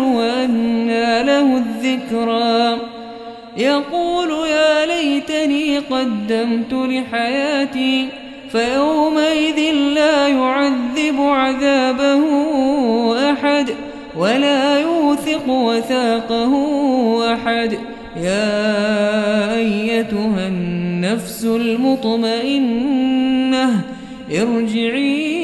وأنى له الذكرى. يقول يا ليتني قدمت لحياتي فيومئذ لا يعذب عذابه أحد ولا يوثق وثاقه أحد. يا أيتها النفس المطمئنة ارجعي إلى